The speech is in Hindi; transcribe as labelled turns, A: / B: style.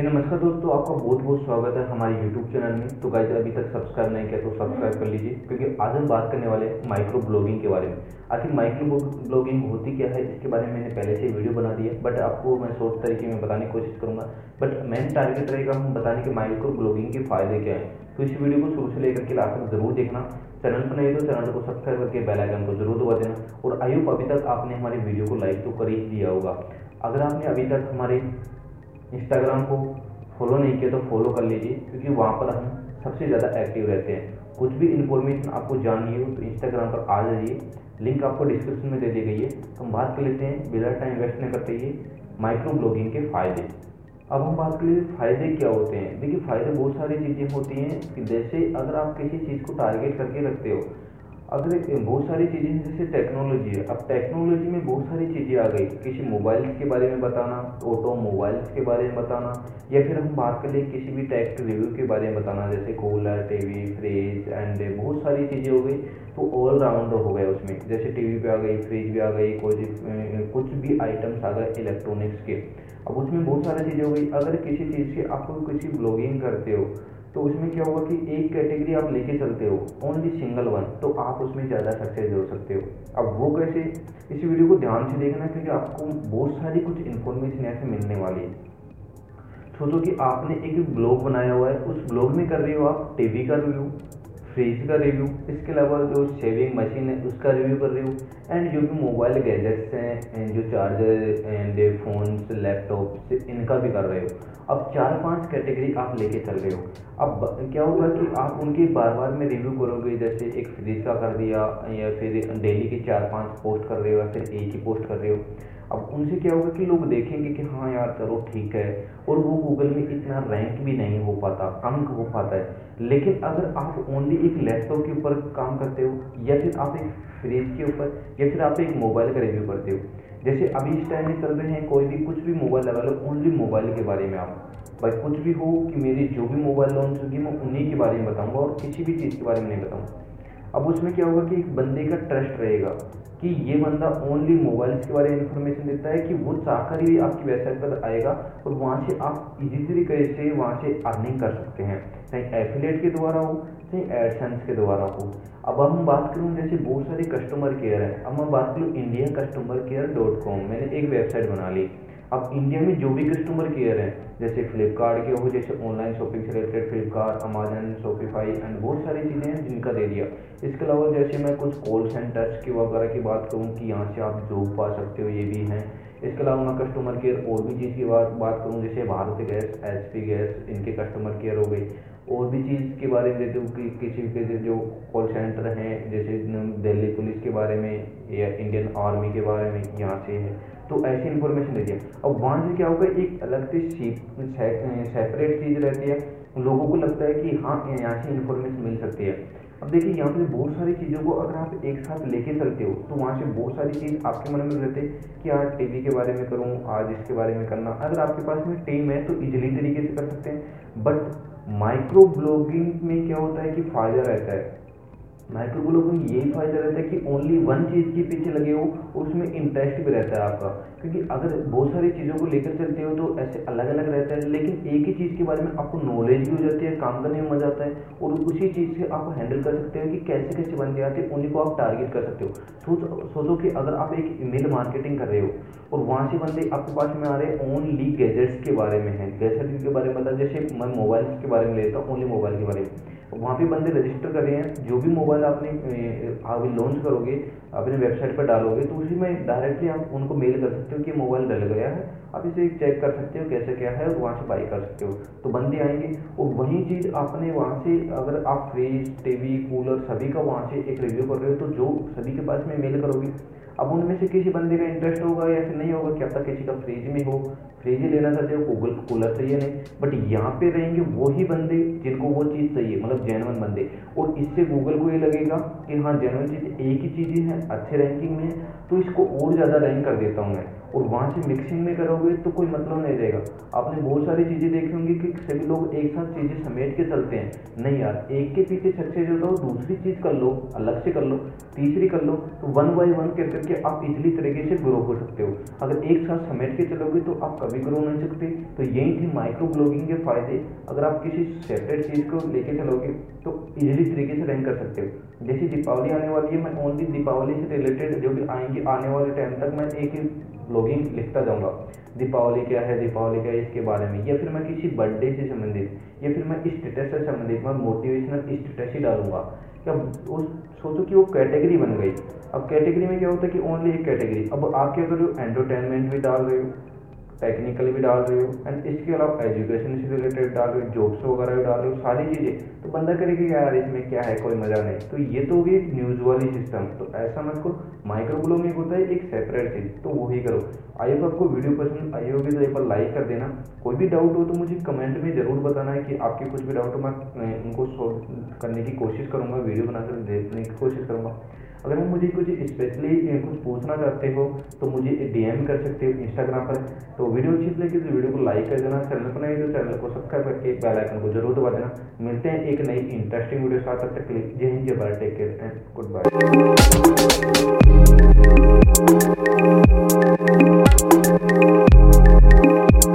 A: हे नमस्कार दोस्तों, आपका बहुत बहुत स्वागत है हमारे YouTube चैनल में। तो गाइज़ अभी तक सब्सक्राइब नहीं किया तो सब्सक्राइब कर लीजिए, क्योंकि आज हम बात करने वाले हैं माइक्रो ब्लॉगिंग के बारे में। आखिर माइक्रो ब्लॉगिंग होती क्या है, इसके बारे में मैंने पहले से वीडियो बना दिया बट आपको मैं शॉर्ट तरीके में बताने की कोशिश करूँगा। बट मेन टारगेट रहेगा हम बताने के माइक्रो ब्लॉगिंग के फ़ायदे क्या हैं। तो इस वीडियो को शुरू से लेकर के लास्ट तक ज़रूर देखना। चैनल पर नहीं तो चैनल को सब्सक्राइब करके बेल आइकन को ज़रूर दबा देना। और आयु अभी तक आपने हमारे वीडियो को लाइक तो कर ही दिया होगा। अगर आपने अभी तक हमारे इंस्टाग्राम को फॉलो नहीं किया तो फॉलो कर लीजिए, क्योंकि वहाँ पर हम सबसे ज़्यादा एक्टिव रहते हैं। कुछ भी इन्फॉर्मेशन आपको जाननी हो तो इंस्टाग्राम पर आ जाइए। लिंक आपको डिस्क्रिप्शन में दे दी गई है। हम बात कर लेते हैं बिना टाइम वेस्ट नहीं करते हुए माइक्रो ब्लॉगिंग के फ़ायदे। अब हम बात कर लेते फ़ायदे क्या होते हैं। देखिए, फ़ायदे बहुत सारी चीज़ें होती हैं कि जैसे अगर आप किसी चीज़ को टारगेट करके रखते हो अगर बहुत सारी चीज़ें हैं, जैसे टेक्नोलॉजी है। अब टेक्नोलॉजी में बहुत सारी चीज़ें आ गई। किसी मोबाइल्स के बारे में बताना ऑटो मोबाइल्स के बारे में बताना, या फिर हम बात कर किसी भी टेक रिव्यू के बारे में बताना, जैसे कूलर टीवी फ्रिज एंड बहुत सारी चीज़ें हो गई तो ऑल राउंडर हो गए उसमें। जैसे टीवी पे आ गई फ्रिज भी आ गई, कोई कुछ भी आइटम्स आ गए इलेक्ट्रॉनिक्स के। अब उसमें बहुत सारी चीज़ें हो गई। अगर किसी चीज़ की आप किसी ब्लॉगिंग करते हो तो उसमें क्या होगा कि एक कैटेगरी आप लेके चलते हो ओनली सिंगल वन तो आप उसमें ज़्यादा सक्सेस हो सकते हो। अब वो कैसे? इस वीडियो को ध्यान से देखना क्योंकि आपको बहुत सारी कुछ इन्फॉर्मेशन ऐसे मिलने वाली है। सोचो कि आपने एक ब्लॉग बनाया हुआ है, उस ब्लॉग में कर रहे हो आप टीवी का रिव्यू फ्रिज का रिव्यू इसके अलावा जो शेविंग मशीन है, उसका रिव्यू कर रही हूँ। एंड जो भी मोबाइल गैजेट्स हैं जो चार्जर एंड फोन्स लैपटॉप इनका भी कर रहे हो। अब चार पाँच कैटेगरी आप लेके चल रहे हो। अब क्या होगा कि आप उनकी बार बार में रिव्यू करोगे, जैसे एक फ्रिज का कर दिया, या फिर डेली के चार पाँच पोस्ट कर रहे हो, या फिर एक ही पोस्ट कर रहे हो। अब उनसे क्या होगा कि लोग देखेंगे कि हाँ यार चलो ठीक है, और वो गूगल में इतना रैंक भी नहीं हो पाता, अंक हो पाता है। लेकिन अगर आप ओनली एक लैपटॉप के ऊपर काम करते हो, या फिर आप एक फ्रिज के ऊपर, या फिर आप एक मोबाइल का रिव्यू करते हो, जैसे अभी इस टाइम में चल रहे हैं, कोई भी कुछ भी मोबाइल लगा लो ओनली मोबाइल के बारे में आप, भाई कुछ भी हो कि मेरी जो भी मोबाइल लॉन्च होगी, मैं उन्हीं के बारे में बताऊँगा और किसी भी चीज़ के बारे में नहीं बताऊँगा। अब उसमें क्या होगा कि एक बंदे का ट्रस्ट रहेगा कि ये बंदा ओनली मोबाइल्स के बारे में इंफॉर्मेशन देता है कि वो चाहकर ही आपकी वेबसाइट पर आएगा और वहाँ से आप इजी तरीके से वहाँ से अर्निंग कर सकते हैं। चाहे एफिलेट के द्वारा हो, चाहे एडसेंस के द्वारा हो। अब हम बात करूँ जैसे बहुत सारे कस्टमर केयर है। अब मैं बात करूँ India customer care dot com मैंने एक वेबसाइट बना ली। अब इंडिया में जो भी कस्टमर केयर हैं, जैसे फ्लिपकार्ट के हो, जैसे ऑनलाइन शॉपिंग से related Flipkart Amazon Shopify and बहुत सारी चीज़ें हैं जिनका दे दिया। इसके अलावा जैसे मैं कुछ कॉल सेंटर्स की वगैरह की बात करूँ कि यहाँ से आप जॉब पा सकते हो, ये भी हैं। इसके अलावा मैं कस्टमर केयर और भी चीज़ की बात बात करूँ, जैसे भारत गैस एच गैस, इनके कस्टमर केयर हो गई। और भी चीज़ के बारे में देते हो कि किसी के जो कॉल सेंटर हैं, जैसे दिल्ली पुलिस के बारे में या इंडियन आर्मी के बारे में यहाँ से है तो ऐसी इन्फॉर्मेशन देती है। अब वहाँ से क्या होगा, एक अलग से सेपरेट चीज़ रहती है। लोगों को लगता है कि हाँ यहाँ से इन्फॉर्मेशन मिल सकती है। अब देखिए, यहाँ पे बहुत सारी चीज़ों को अगर आप एक साथ लेके चलते हो तो वहाँ से बहुत सारी चीज़ आपके मन में रहते कि आज टीवी के बारे में करूँ, आज इसके बारे में करना। अगर आपके पास में टीम है तो इजीली तरीके से कर सकते हैं। बट माइक्रो ब्लॉगिंग में क्या होता है कि फ़ायदा रहता है। माइक्रो को यही फ़ायदा रहता है कि ओनली वन चीज़ के पीछे लगे हो, उसमें इंटरेस्ट भी रहता है आपका। क्योंकि अगर बहुत सारी चीज़ों को लेकर चलते हो तो ऐसे अलग अलग रहता है, लेकिन एक ही चीज़ के बारे में आपको नॉलेज भी हो जाती है, काम करने में मज़ा आता है, और उसी चीज़ से आप हैंडल कर सकते हो कि कैसे कैसे बंदे आते हैं उन्हीं को आप टारगेट कर सकते हो। सोचो सोचो कि अगर आप एक ईमेल मार्केटिंग कर रहे हो, और वहाँ से बंदे आपके पास में आ रहे हैं ओनली गैजेट्स के बारे में है। गैजेट के बारे में बता, जैसे मैं मोबाइल के बारे में लेता हूँ ओनली मोबाइल के बारे में। वहाँ पे बंदे रजिस्टर कर रहे हैं। जो भी मोबाइल आपने अभी लॉन्च करोगे, अपने वेबसाइट पर डालोगे तो उसी में डायरेक्टली आप उनको मेल कर सकते हो कि मोबाइल डल गया है। आप इसे चेक कर सकते हो कैसे क्या है और वहाँ से बाई कर सकते हो। तो बंदे आएँगे, और वही चीज़ आपने वहाँ से अगर आप फ्रिज टीवी कूलर सभी का वहाँ से एक रिव्यू कर रहे हो तो जो सभी के पास में मेल करोगे, अब उनमें से किसी बंदे का इंटरेस्ट होगा या फिर नहीं होगा क्या पता किसी का फ्रिज में हो। फ्रिज ही लेना चाहते हो गूगल कूलर चाहिए नहीं। बट यहाँ पे रहेंगे वही बंदे जिनको वो चीज़ चाहिए। मतलब जेनवन बंदे। और इससे गूगल को ये लगेगा कि हाँ जेनवन चीज़ एक ही चीज़ें हैं अच्छे रैंकिंग में है तो इसको और ज़्यादा रैंक कर देता हूँ मैं। और वहाँ से मिक्सिंग में करोगे तो कोई मतलब नहीं रहेगा। आपने बहुत सारी चीज़ें देखी होंगी कि सभी लोग एक साथ चीज़ें समेट के चलते हैं। नहीं यार, एक के पीछे सक्सेस हो, दूसरी चीज़ कर लो, अलग से कर लो, तीसरी कर लो तो वन बाई वन कर करके आप इजली तरीके से ग्रो हो सकते हो। अगर एक साथ समेट के चलोगे तो आप कभी ग्रो नहीं सकते। तो यही थी माइक्रो ब्लॉगिंग के फ़ायदे। अगर आप किसी सेपरेट चीज़ को लेके चलोगे इजीली तरीके से रैंक कर सकते हो। जैसे दीपावली आने वाली है, मैं ओनली दीपावली से रिलेटेड जो भी आएँगे, आने वाले टाइम तक मैं एक ही ब्लॉगिंग लिखता जाऊँगा। दीपावली क्या है, दीपावली क्या है, इसके बारे में, या फिर मैं किसी बर्थडे से संबंधित, या फिर मैं स्टेटस से संबंधित मैं मोटिवेशनल स्टेटस ही डालूँगा। क्या उस, सोचो कि वो कैटेगरी बन गई। अब कैटेगरी में क्या होता है कि ओनली एक कैटेगरी अब आप क्या कर रहे हो एंटरटेनमेंट भी डाल रहे हो टेक्निकल भी डाल रहे हो एंड इसके अलावा एजुकेशन से रिलेटेड डाल रहे हो जॉब्स वगैरह भी डाल रहे हो, सारी चीज़ें। तो बंदा करेगा यार इसमें क्या है, कोई मज़ा नहीं। तो ये तो होगी एक न्यूज़ वाली सिस्टम तो ऐसा मत करो माइक्रो ब्लॉगिंग होता है, एक सेपरेट चीज़। तो वही करो। आई होप आपको वीडियो पसंद आई होगी तो एक बार लाइक कर देना। कोई भी डाउट हो तो मुझे कमेंट में ज़रूर बताना है कि आपके कुछ भी डाउट हो, मैं उनको सॉल्व करने की कोशिश करूँगा वीडियो बनाकर देखने की कोशिश अगर वो मुझे कुछ स्पेशली कुछ पूछना चाहते हो तो मुझे डीएम कर सकते हो इंस्टाग्राम पर। तो वीडियो अच्छी लगी तो वीडियो को लाइक कर देना चैनल पर नहीं तो चैनल को सब्सक्राइब करके बेल आइकन को ज़रूर दबा देना। मिलते हैं एक नई इंटरेस्टिंग वीडियो साथ, तब तक जय हिंद, जय Bharat take care and goodbye